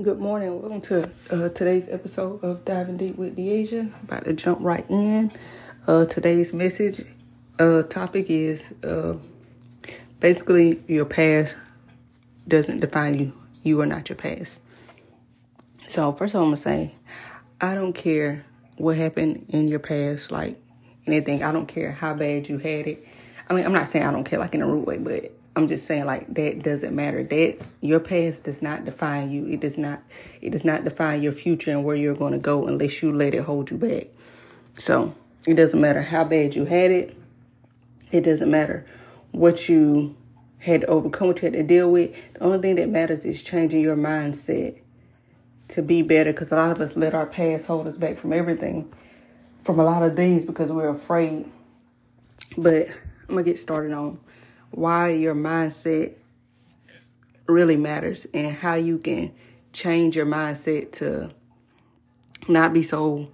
Good morning. Welcome to uh, today's episode of Diving Deep with Deasia. About to jump right in. Uh, today's message uh, topic is uh, basically your past doesn't define you. You are not your past. So first of all, I'm gonna say, I don't care what happened in your past, like anything. I don't care how bad you had it. I mean, I'm not saying I don't care like in a rude way, but I'm just saying like that doesn't matter. That your past does not define you. It does not it does not define your future and where you're going to go unless you let it hold you back. So, it doesn't matter how bad you had it. It doesn't matter what you had to overcome, what you had to deal with. The only thing that matters is changing your mindset to be better because a lot of us let our past hold us back from everything, from a lot of things because we're afraid. But I'm going to get started on why your mindset really matters and how you can change your mindset to not be so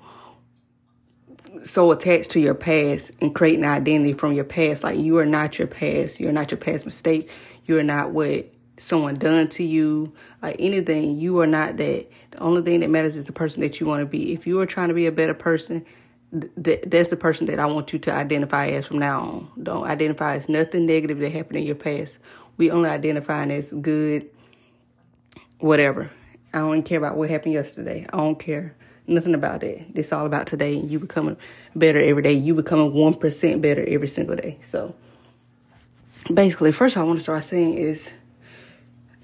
so attached to your past and create an identity from your past. Like you are not your past. You're not your past mistake. You're not what someone done to you. Like anything. You are not that. The only thing that matters is the person that you want to be. If you are trying to be a better person th- that's the person that I want you to identify as from now on. Don't identify as nothing negative that happened in your past. We only identify as good, whatever. I don't care about what happened yesterday. I don't care nothing about that. It's all about today. You becoming better every day. You becoming one percent better every single day. So basically, first I want to start saying is,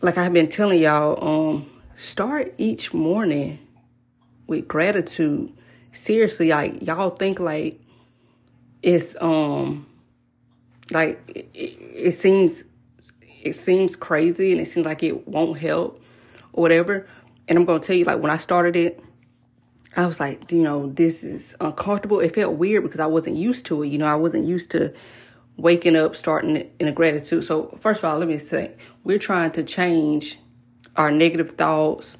like I've been telling y'all, um, start each morning with gratitude seriously, like y'all think like it's um like it, it seems it seems crazy and it seems like it won't help or whatever. And I'm gonna tell you, like when I started it, I was like, you know, this is uncomfortable. It felt weird because I wasn't used to it. You know, I wasn't used to waking up, starting in a gratitude. So first of all, let me say, we're trying to change our negative thoughts,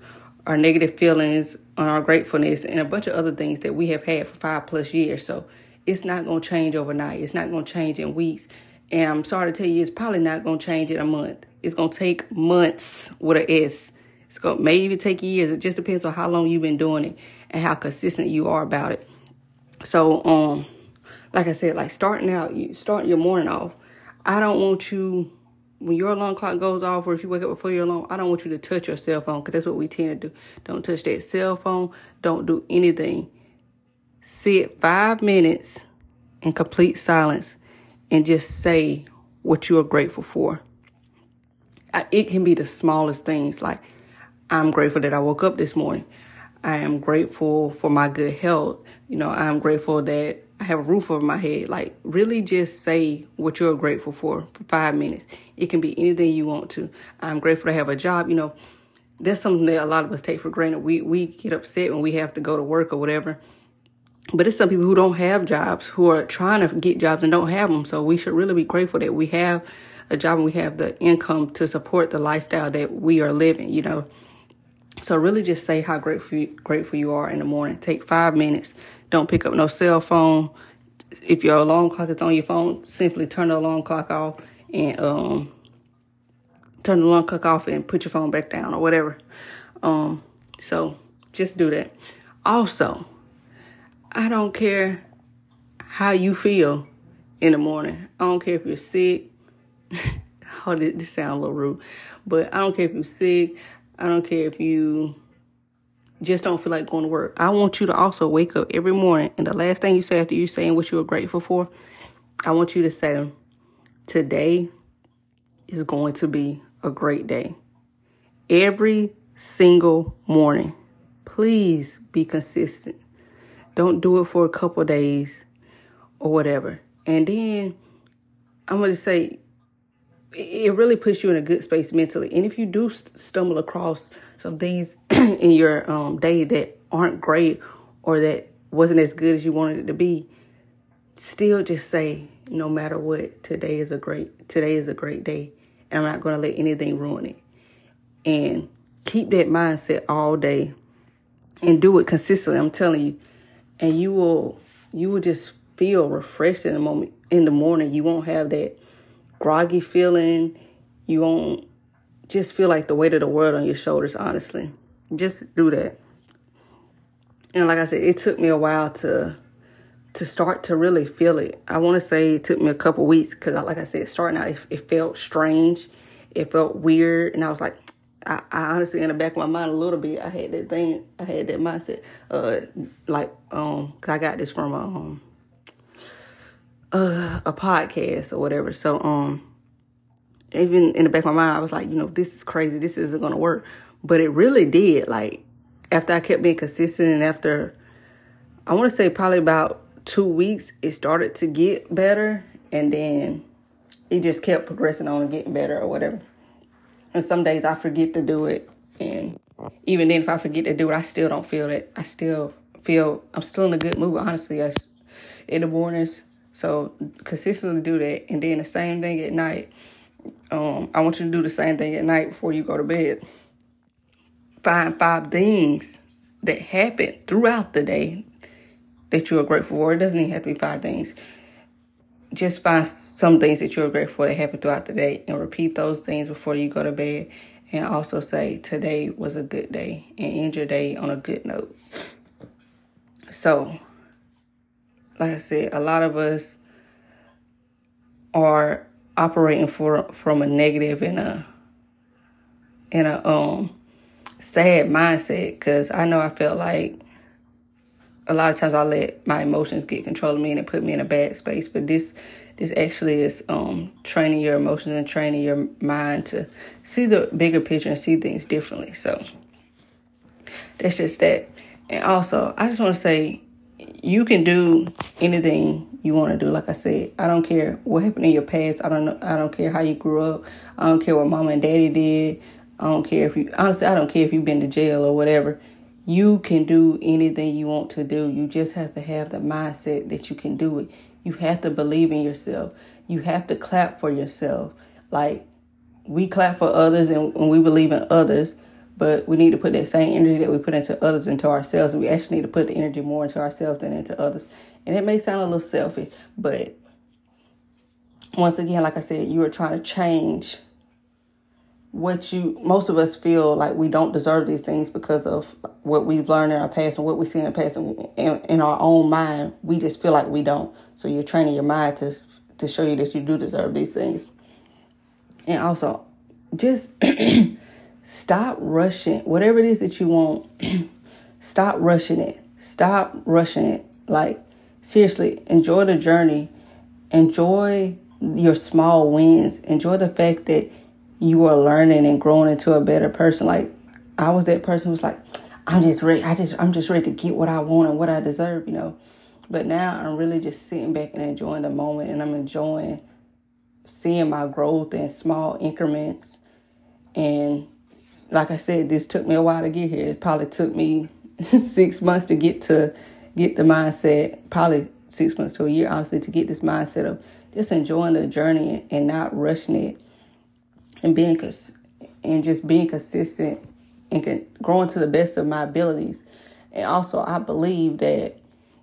our negative feelings, on our gratefulness, and a bunch of other things that we have had for five plus years. So it's not going to change overnight. It's not going to change in weeks. And I'm sorry to tell you, it's probably not going to change in a month. It's going to take months with an S. It's going to maybe take years. It just depends on how long you've been doing it and how consistent you are about it. So, um, like I said, like starting out, you starting your morning off. I don't want you when your alarm clock goes off or if you wake up before your alarm, I don't want you to touch your cell phone because that's what we tend to do. Don't touch that cell phone. Don't do anything. Sit five minutes in complete silence and just say what you are grateful for. It can be the smallest things like, I'm grateful that I woke up this morning. I am grateful for my good health. You know, I'm grateful that I have a roof over my head. Like, really just say what you're grateful for for five minutes. It can be anything you want to. I'm grateful to have a job. You know, that's something that a lot of us take for granted. We we get upset when we have to go to work or whatever. But it's some people who don't have jobs, who are trying to get jobs and don't have them. So we should really be grateful that we have a job and we have the income to support the lifestyle that we are living, you know. So really just say how grateful you, grateful you are in the morning. Take five minutes. Don't pick up no cell phone. If your alarm clock is on your phone, simply turn the alarm clock off and um, turn the alarm clock off and put your phone back down or whatever. Um, so just do that. Also, I don't care how you feel in the morning. I don't care if you're sick. How did this sound a little rude? But I don't care if you're sick. I don't care if you just don't feel like going to work. I want you to also wake up every morning and the last thing you say after you saying what you are grateful for, I want you to say, today is going to be a great day. Every single morning. Please be consistent. Don't do it for a couple days or whatever. And then I'm going to say, it really puts you in a good space mentally. And if you do stumble across some things in your um, day that aren't great or that wasn't as good as you wanted it to be, still just say, no matter what, today is a great today is a great day, and I'm not going to let anything ruin it. And keep that mindset all day, and do it consistently. I'm telling you, and you will you will just feel refreshed in the moment in the morning. You won't have that groggy feeling. You won't just feel like the weight of the world on your shoulders, honestly. just do that. And like I said, it took me a while to to start to really feel it. I want to say it took me a couple weeks because, like I said, starting out, it, it, felt strange. It felt weird. And I was like, I, I, honestly, in the back of my mind, a little bit, I had that thing, I had that mindset. Uh, like, um, I got this from, um, uh, a podcast or whatever. So, um, even in the back of my mind, I was like, you know, this is crazy. This isn't to work. But it really did. Like, after I kept being consistent and after, I want to say probably about two weeks, it started to get better. And then it just kept progressing on and getting better or whatever. And some days I forget to do it. And even then, if I forget to do it, I still don't feel it. I still feel, I'm still in a good mood, honestly, I, in the mornings. So consistently do that. And then the same thing at night. Um, I want you to do the same thing at night before you go to bed. Find five things that happen throughout the day that you are grateful for. It doesn't even have to be five things. Just find some things that you're grateful for that happen throughout the day and repeat those things before you go to bed. And also say, today was a good day and end your day on a good note. So, like I said, a lot of us are operating for from a negative and a and a um sad mindset because I know I felt like a lot of times I let my emotions get control of me and it put me in a bad space. But this this actually is um, training your emotions and training your mind to see the bigger picture and see things differently. So that's just that. And also, I just want to say you can do anything you want to do. Like I said, I don't care what happened in your past. I don't know. I don't care how you grew up. I don't care what mama and daddy did. I don't care if you honestly. I don't care if you've been to jail or whatever. You can do anything you want to do. You just have to have the mindset that you can do it. You have to believe in yourself. You have to clap for yourself. Like we clap for others and, and we believe in others, but we need to put that same energy that we put into others into ourselves. And we actually need to put the energy more into ourselves than into others. And it may sound a little selfish, but once again, like I said, you are trying to change what you most of us feel like we don't deserve these things because of what we've learned in our past and what we see in the past and in, in our own mind we just feel like we don't so you're training your mind to to show you that you do deserve these things and also just stop rushing whatever it is that you want stop rushing it stop rushing it like seriously enjoy the journey enjoy your small wins enjoy the fact that you are learning and growing into a better person. Like I was that person who was like, I'm just ready. I just I'm just ready to get what I want and what I deserve, you know. But now I'm really just sitting back and enjoying the moment, and I'm enjoying seeing my growth in small increments. And like I said, this took me a while to get here. It probably took me six months to get to get the mindset. Probably six months to a year, honestly, to get this mindset of just enjoying the journey and not rushing it and being cons- and just being consistent and con- growing to the best of my abilities. And also, I believe that,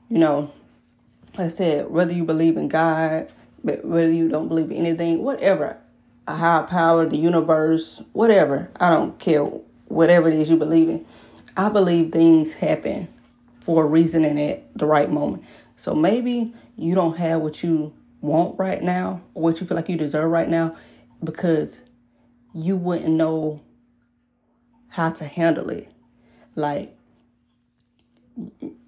you know, like I said, whether you believe in God, but whether you don't believe in anything, whatever, a higher power, the universe, whatever, I don't care, whatever it is you believe in. I believe things happen for a reason and at the right moment. So maybe you don't have what you want right now or what you feel like you deserve right now because you wouldn't know how to handle it. Like,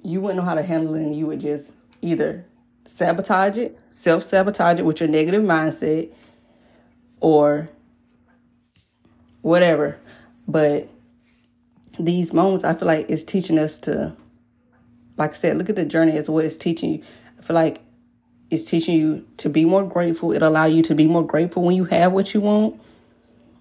you wouldn't know how to handle it, and you would just either sabotage it, self sabotage it with your negative mindset, or whatever. But these moments, I feel like it's teaching us to, like I said, look at the journey as what it's teaching you. I feel like it's teaching you to be more grateful. It'll allow you to be more grateful when you have what you want.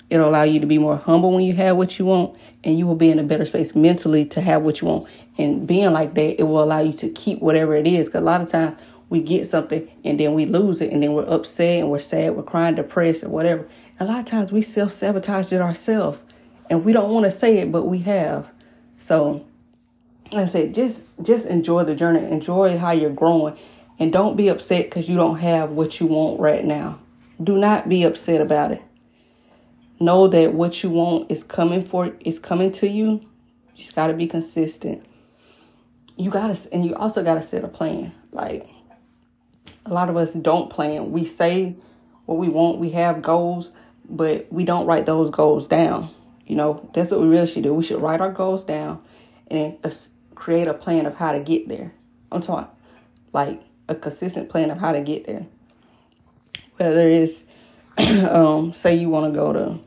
It'll allow you to be more humble when you have what you want, and you will be in a better space mentally to have what you want. And being like that, it will allow you to keep whatever it is. Because a lot of times we get something and then we lose it, and then we're upset and we're sad, we're crying, depressed, or whatever. A lot of times we self sabotage it ourselves, and we don't want to say it, but we have. So, like I said, just just enjoy the journey, enjoy how you're growing, and don't be upset because you don't have what you want right now. Do not be upset about it know that what you want is coming for is coming to you You just got to be consistent. You got to, and you also got to set a plan. Like, a lot of us don't plan. We say what we want, we have goals, but we don't write those goals down. You know, that's what we really should do. We should write our goals down and create a plan of how to get there. I'm talking like a consistent plan of how to get there. Whether it's, um, say you want to go to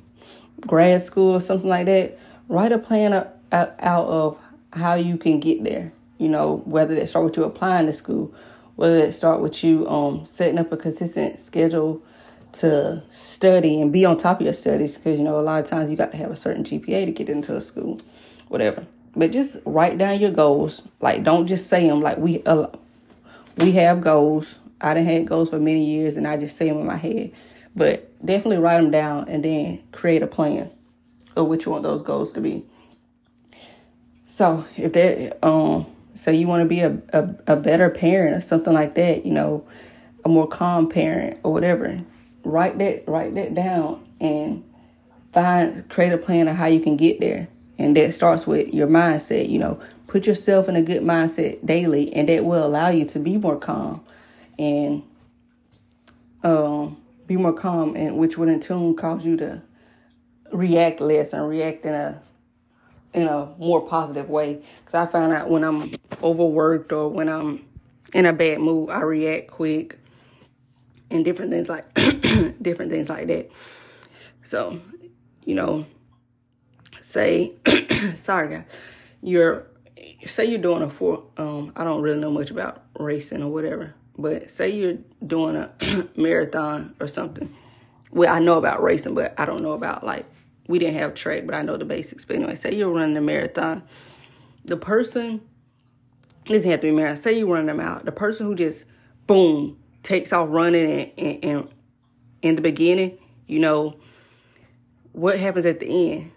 grad school or something like that, write a plan out of how you can get there. You know, whether that start with you applying to school, whether that start with you um, setting up a consistent schedule to study and be on top of your studies because you know a lot of times you got to have a certain GPA to get into a school, whatever. But just write down your goals. Like don't just say them. Like we uh, we have goals. I done had goals for many years and I just say them in my head. But definitely write them down and then create a plan of what you want those goals to be. So if that um say you want to be a, a, a better parent or something like that, you know, a more calm parent or whatever, write that write that down and find create a plan of how you can get there. And that starts with your mindset, you know, put yourself in a good mindset daily and that will allow you to be more calm and um be more calm and which would in tune cause you to react less and react in a in a more positive way. Because i find out when i'm overworked or when i'm in a bad mood i react quick and different things like different things like that. So you know say sorry guys. You're say you're doing a four um i don't really know much about racing or whatever but say you're doing a marathon or something. Well, I know about racing, but I don't know about like we didn't have track, but I know the basics. But anyway, say you're running a marathon. The person doesn't have to be marathon. Say you run them out. The person who just boom takes off running and, and, and in the beginning, you know, what happens at the end?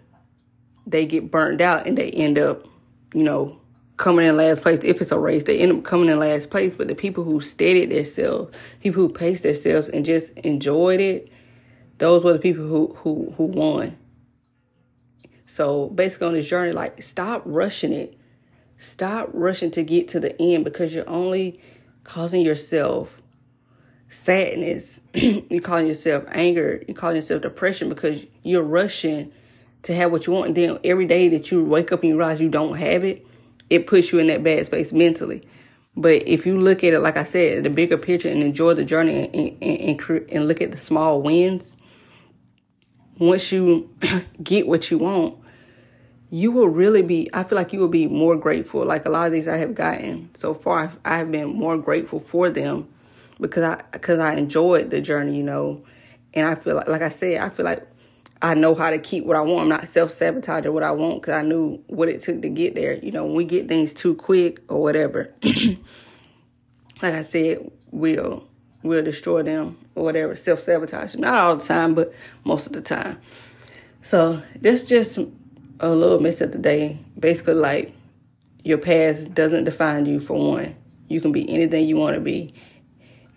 They get burned out and they end up, you know, coming in last place. If it's a race, they end up coming in last place. But the people who steadied themselves, people who paced themselves and just enjoyed it, those were the people who who who won. So basically on this journey, like stop rushing it. Stop rushing to get to the end because you're only causing yourself sadness. you're causing yourself anger. You're causing yourself depression because you're rushing to have what you want. And then every day that you wake up and you realize you don't have it, it puts you in that bad space mentally. But if you look at it, like I said, the bigger picture and enjoy the journey and, and, and, and look at the small wins, once you get what you want, you will really be, I feel like you will be more grateful. Like a lot of these I have gotten so far, I have been more grateful for them because I, because I enjoyed the journey, you know. And I feel like, like I said, I feel like I know how to keep what I want. I'm not self sabotaging what I want because I knew what it took to get there. You know, when we get things too quick or whatever, like I said, we'll we'll destroy them or whatever. Self sabotage. Not all the time, but most of the time. So that's just a little miss of the day. Basically, like your past doesn't define you for one. You can be anything you want to be.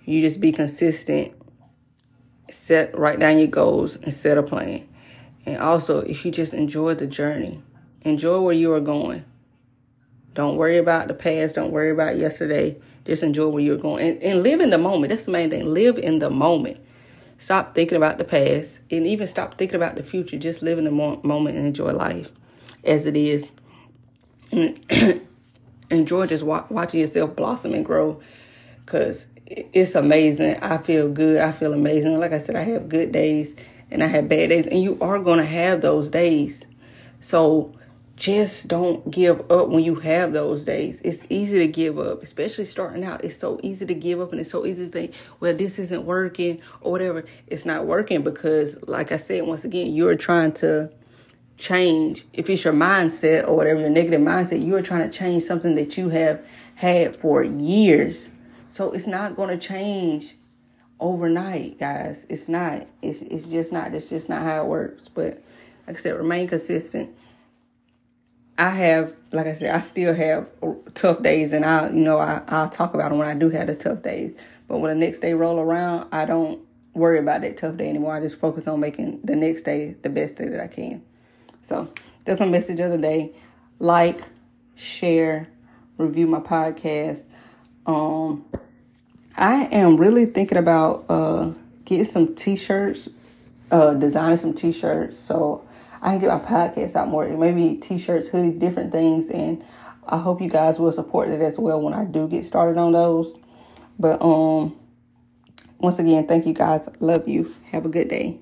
You just be consistent. Set write down your goals and set a plan. And also, if you just enjoy the journey, enjoy where you are going. Don't worry about the past. Don't worry about yesterday. Just enjoy where you're going and, and live in the moment. That's the main thing. Live in the moment. Stop thinking about the past and even stop thinking about the future. Just live in the mo- moment and enjoy life as it is. Enjoy just wa- watching yourself blossom and grow because it's amazing. I feel good. I feel amazing. Like I said, I have good days and I have bad days, and you are going to have those days. So just don't give up when you have those days. It's easy to give up, especially starting out. It's so easy to give up, and it's so easy to think, well, this isn't working or whatever. It's not working because, like I said, once again, you're trying to change. If it's your mindset or whatever, your negative mindset, you are trying to change something that you have had for years. So it's not going to change overnight, guys. It's not. It's it's just not. It's just not how it works. But like I said, remain consistent. I have, like I said, I still have tough days, and I, you know, I I'll talk about them when I do have the tough days. But when the next day roll around, I don't worry about that tough day anymore. I just focus on making the next day the best day that I can. So that's my message of the day. like, share, review my podcast. Um, I am really thinking about uh, getting some t-shirts, uh, designing some t-shirts so I can get my podcast out more. Maybe t-shirts, hoodies, different things, and I hope you guys will support it as well when I do get started on those. But um, once again, thank you guys. Love you. Have a good day.